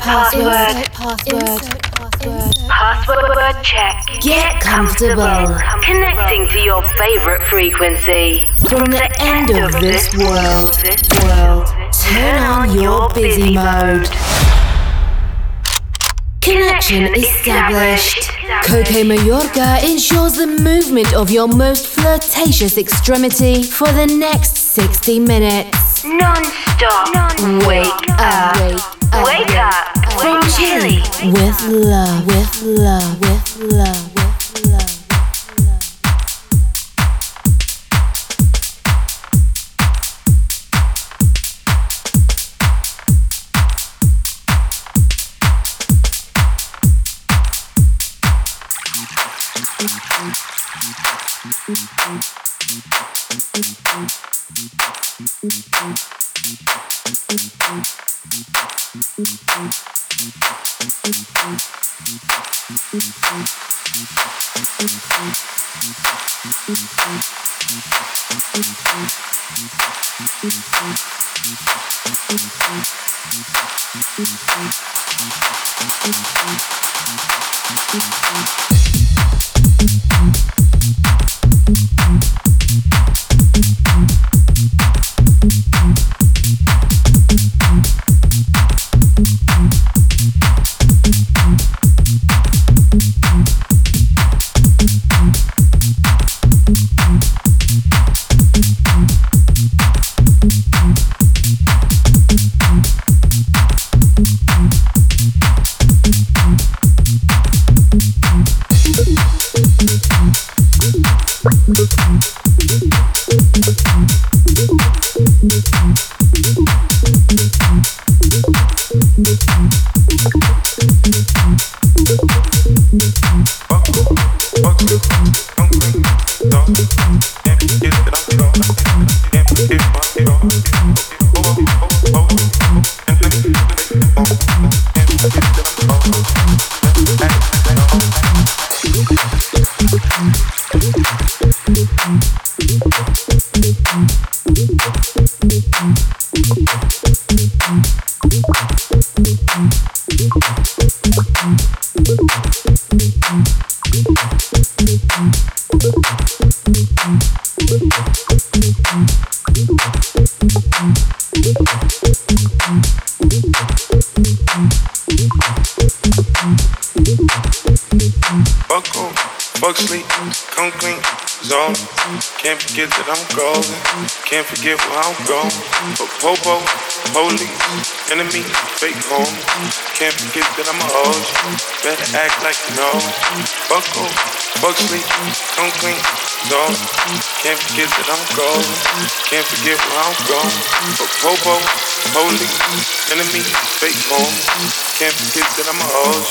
Insert password. Insert password. Password check. Get comfortable. Connecting to your favorite frequency. From the end of this world, world, turn on your busy mode. Connection established. Coke Mayorga ensures the movement of your most flirtatious extremity for the next 60 minutes. Non-stop. Wake up. Wake with love, with love, with love, enemy, fake home. Can't forget that I'm a OG, better act like you know. On, fuck sleep, come clean, zone. Can't forget that I'm golden, can't forget where I'm going. Popo, police, enemy, fake home. Can't forget that I'm a OG,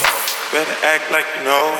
better act like you know.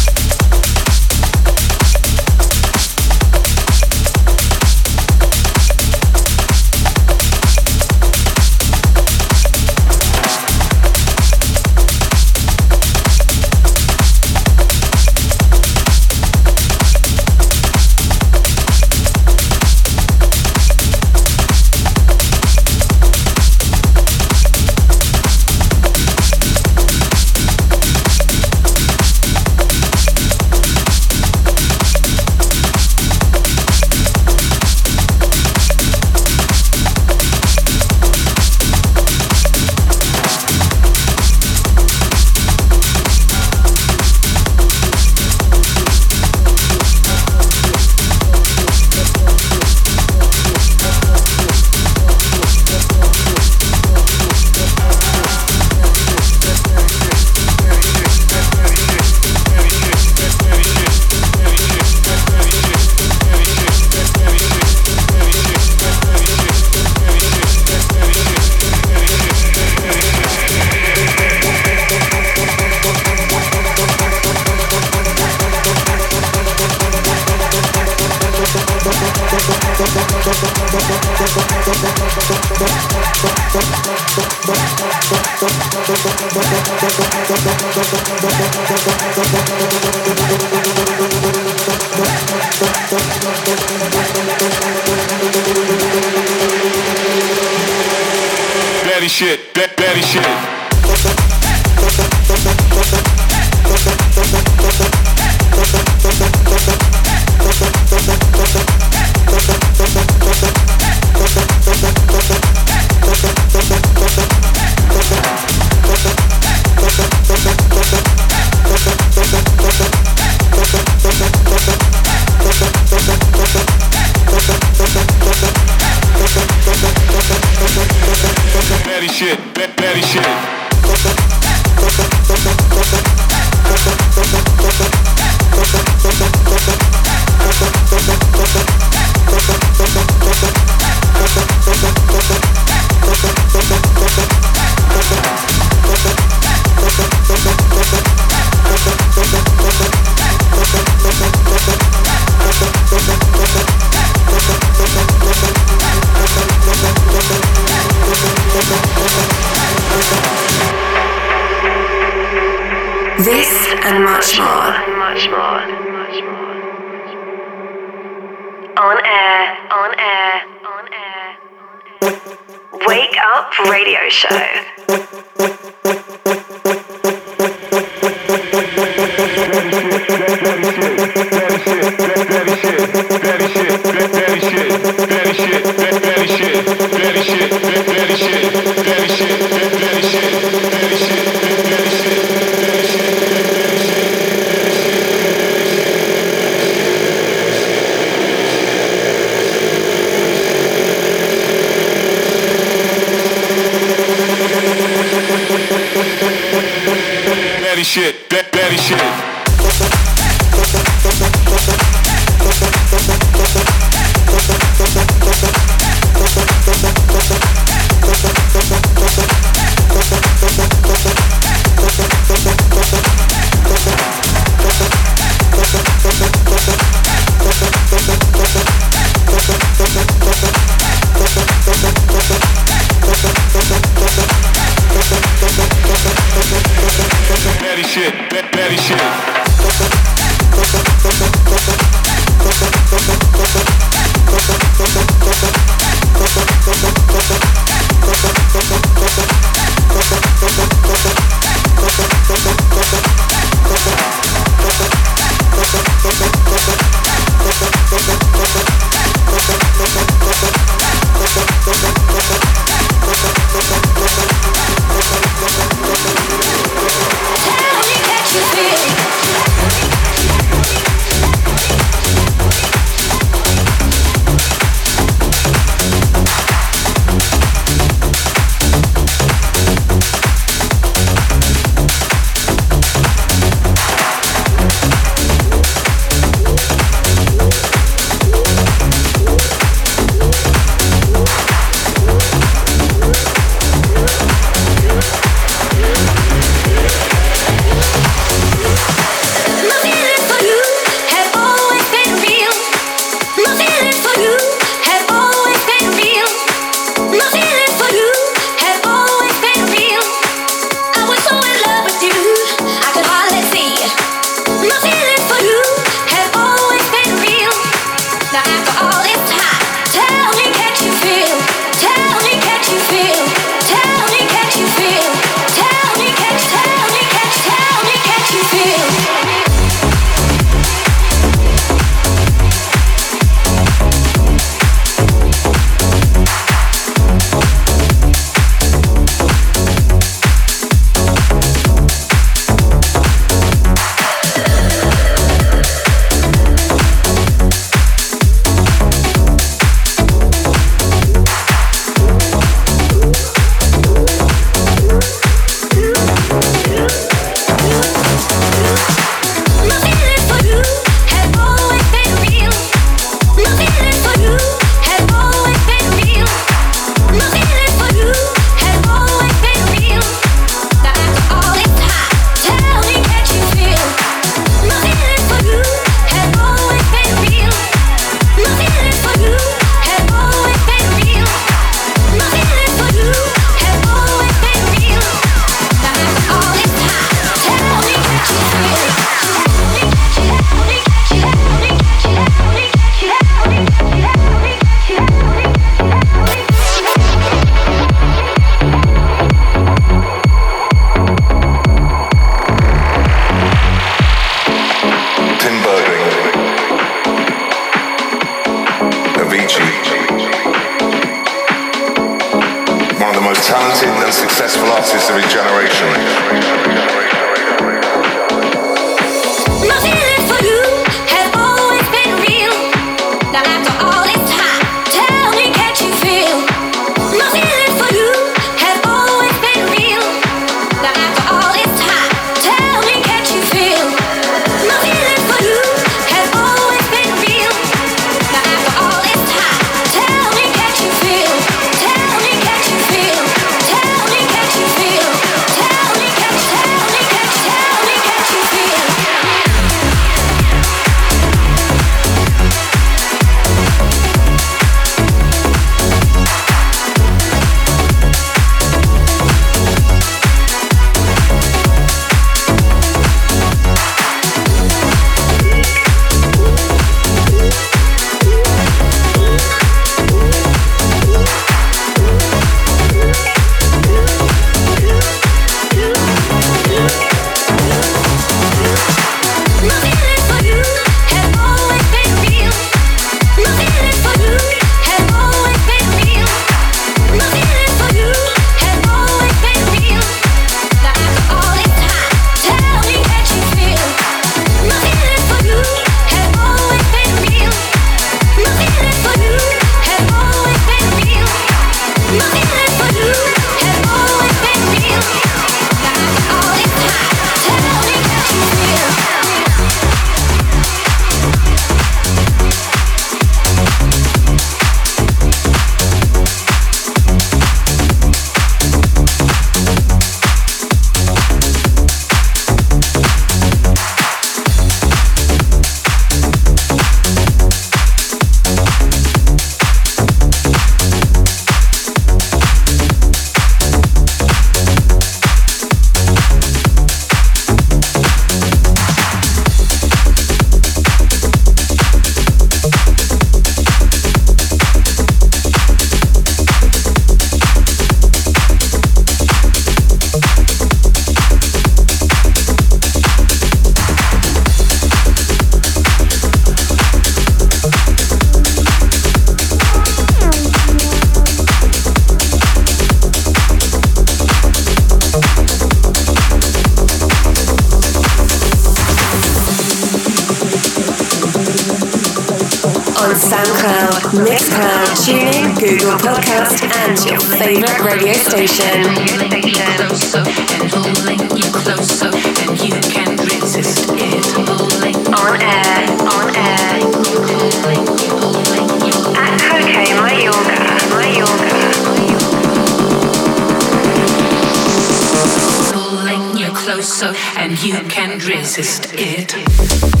and you can resist it.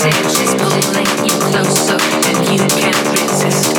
message is pulling you closer and you can't resist.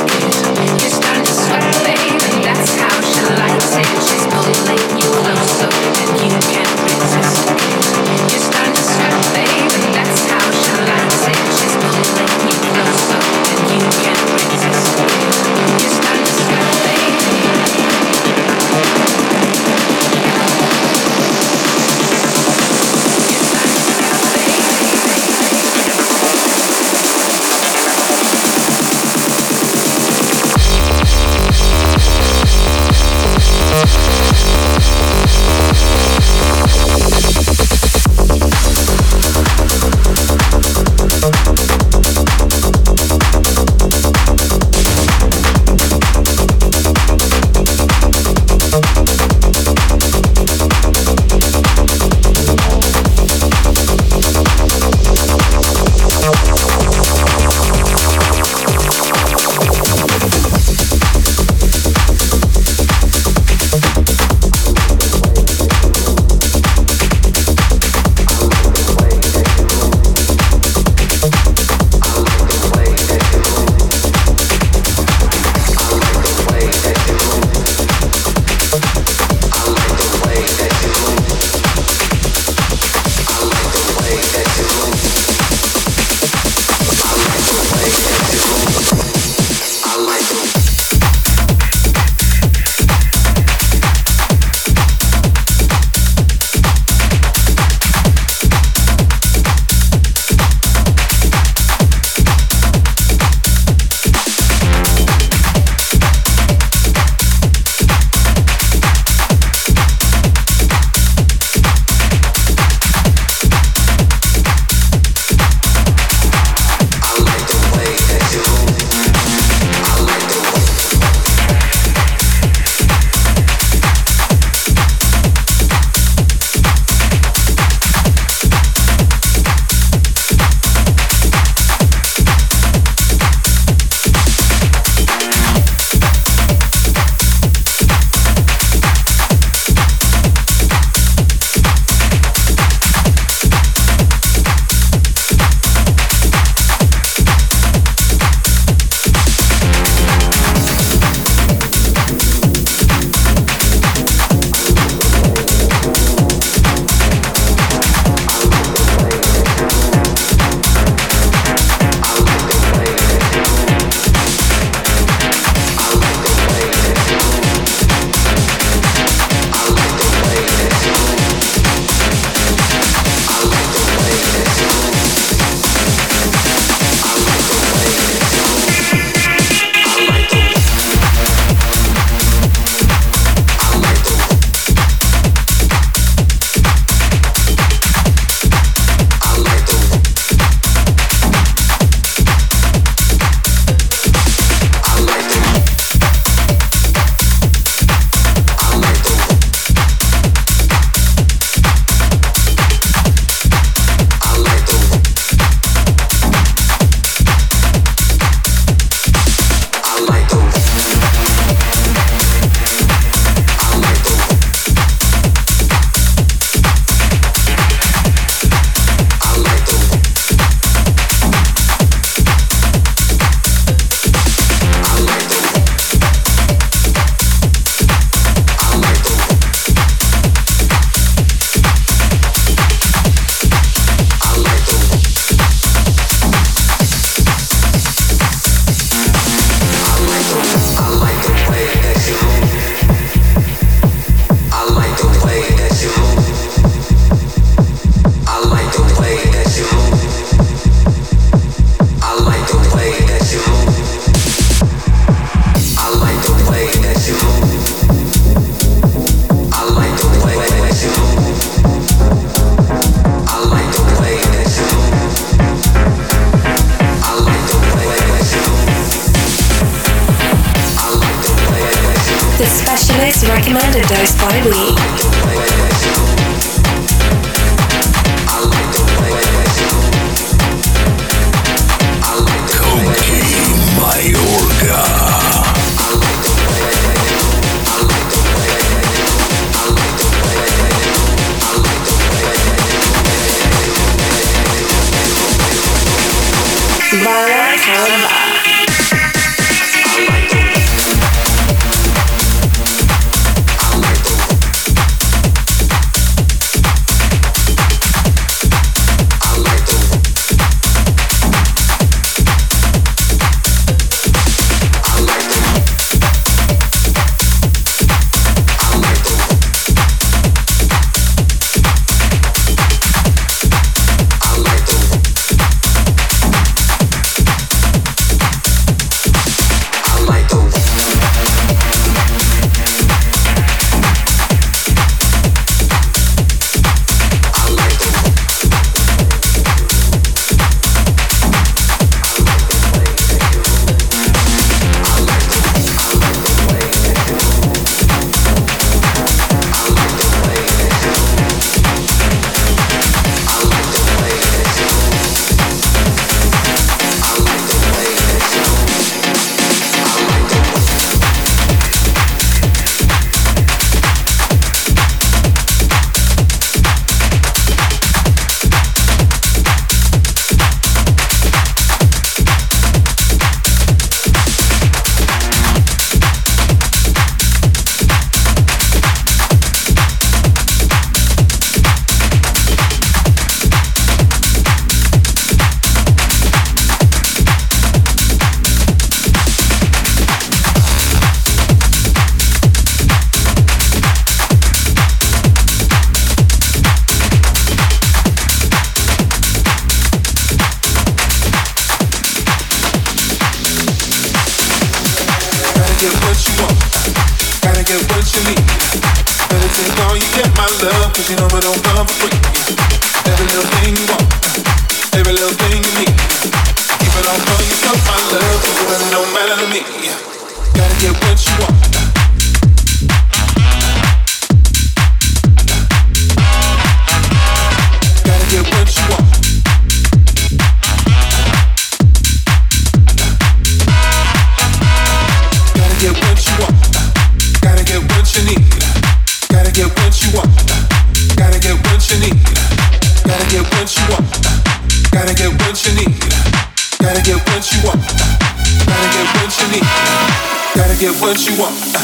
What you want. Uh,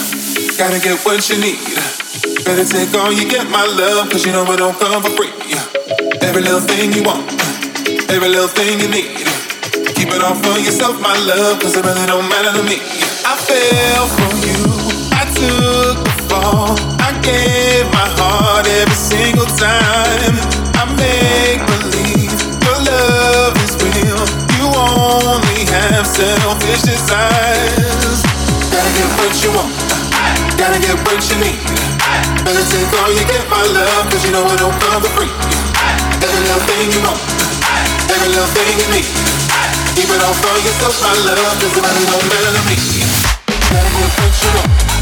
gotta get what you need. Uh, better take all you get, my love, cause you know it don't come for free. Uh, every little thing you want, uh, every little thing you need. Keep it all for yourself, my love, cause it really don't matter to me. I fell for you, I took the fall. I gave my heart every single time. I make believe your love is real. You only have selfish desires. Gotta get what you want Gotta get what you need. Better take all you get, my love, cause you know it don't come for free. Every little thing you want, every little thing you need. Keep it all for yourself, my love, cause it really don't matter to me. Gotta get what you want.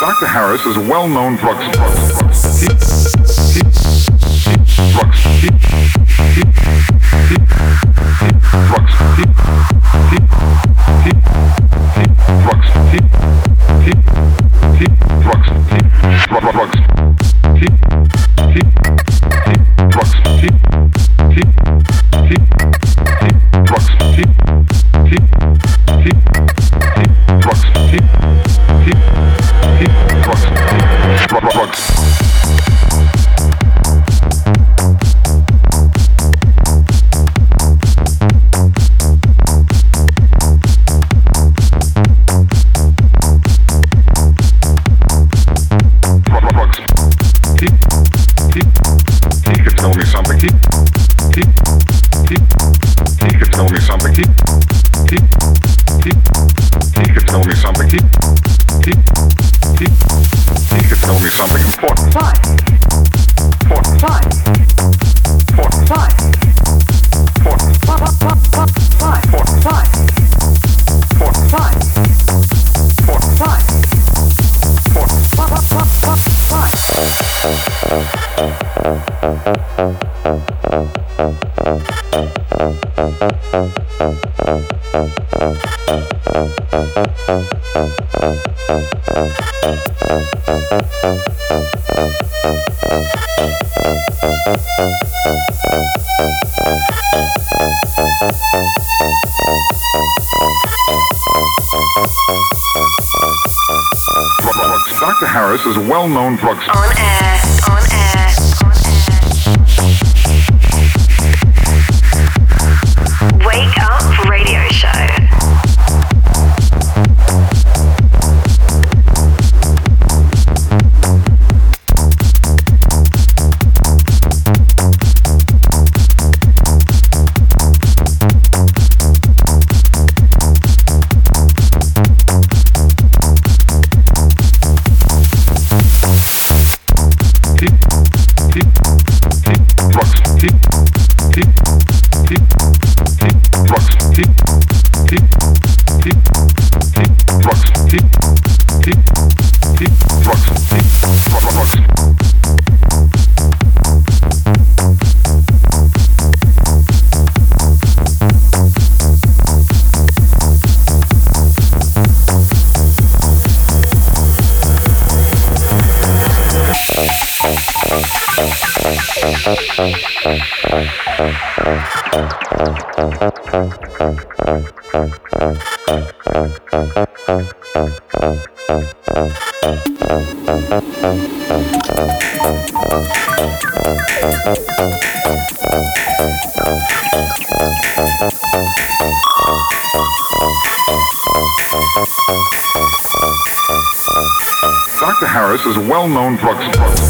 Dr. Harris is a well known drug. Destruction Dr. Harris is a well-known drugstore. On air. well-known drugs. drugs.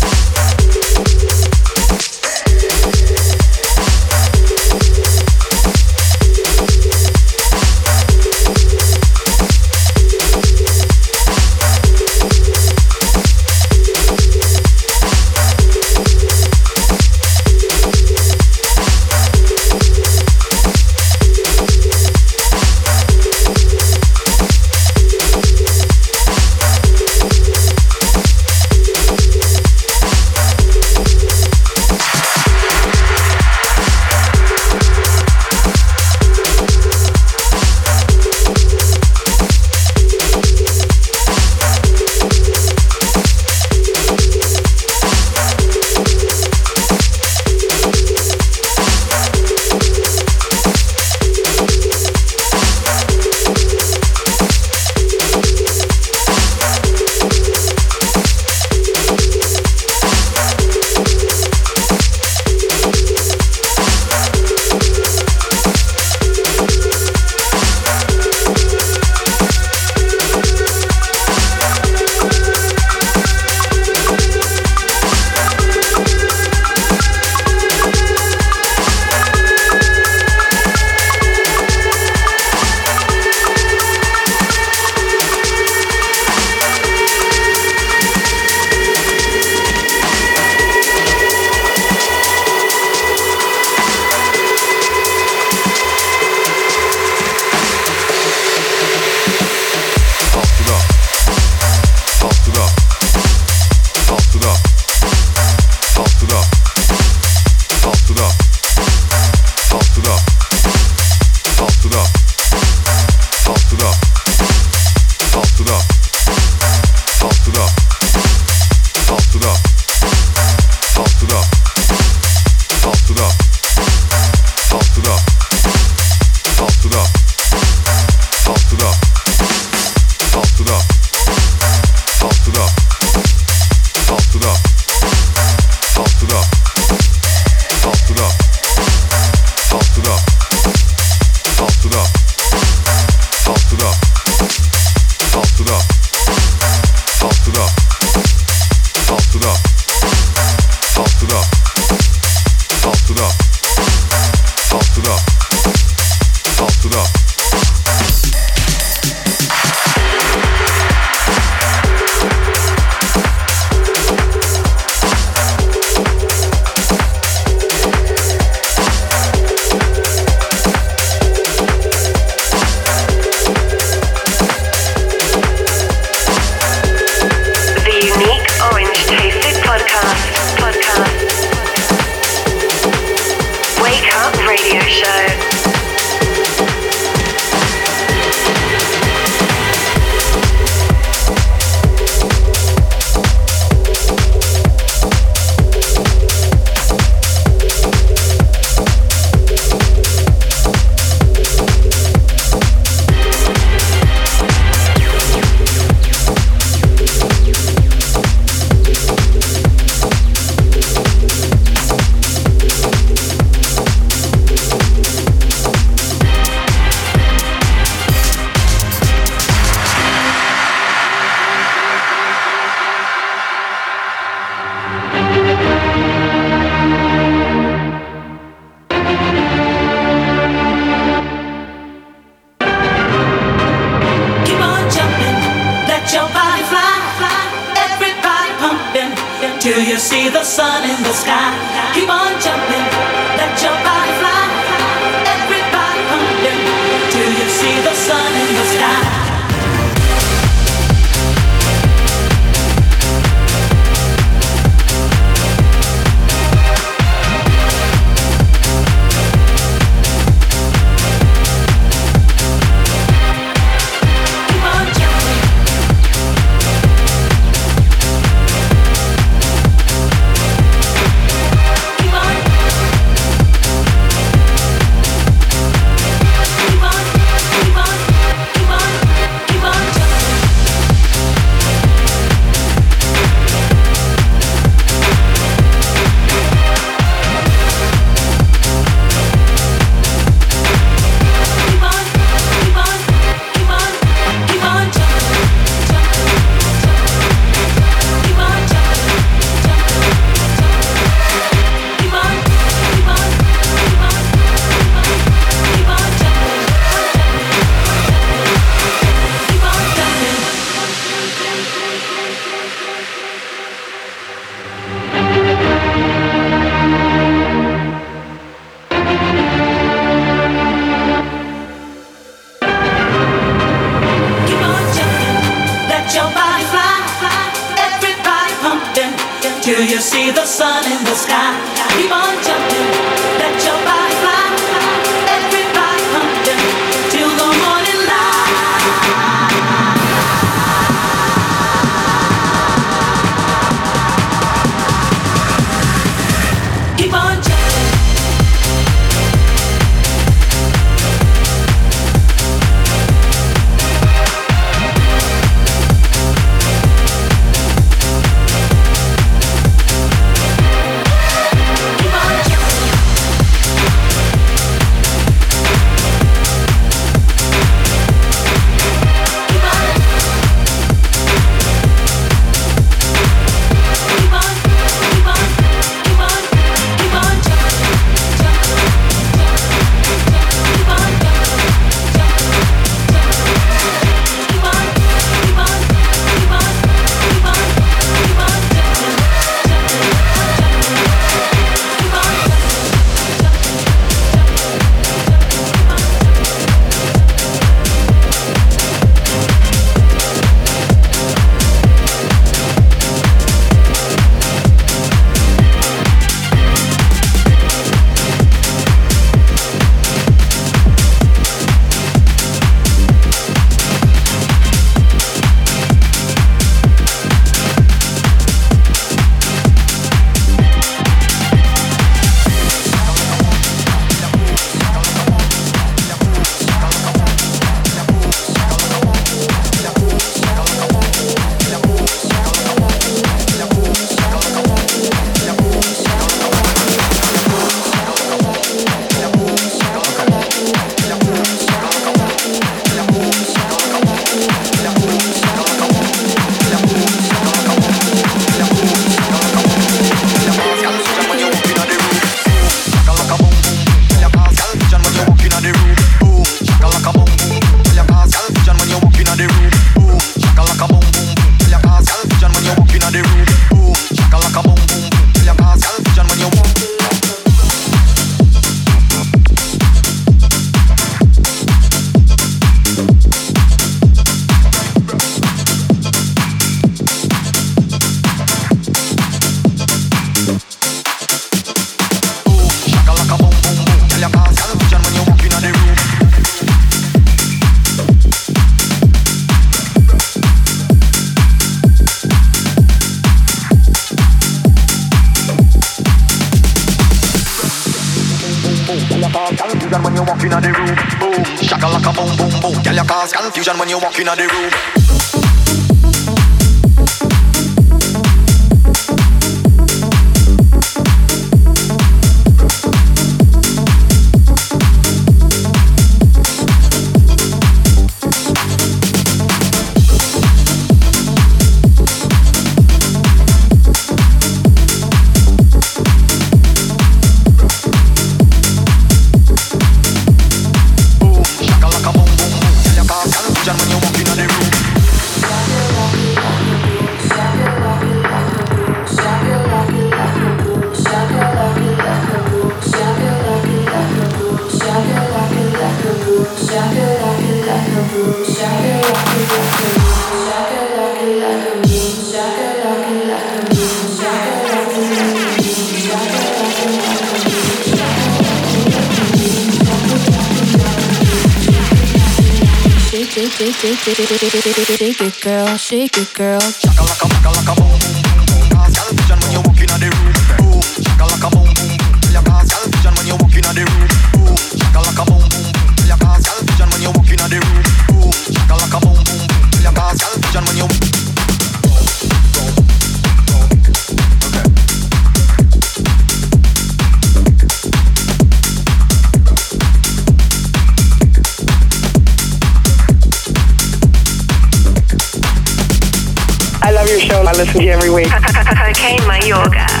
Listen to you every week. Coke Mayorga.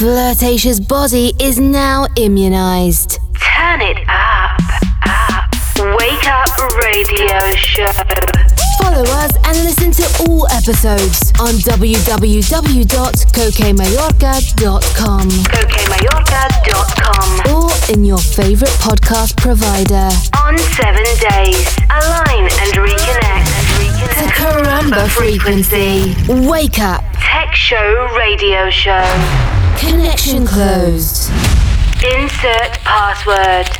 flirtatious body is now immunized. Turn it up, up. Wake Up Radio Show. Follow us and listen to all episodes on www.cokemayorga.com. Cokemayorga.com. Or in your favorite podcast provider. On seven days, align and reconnect. The Caramba frequency. Wake up. Tech Show Radio Show. Connection closed. Insert password.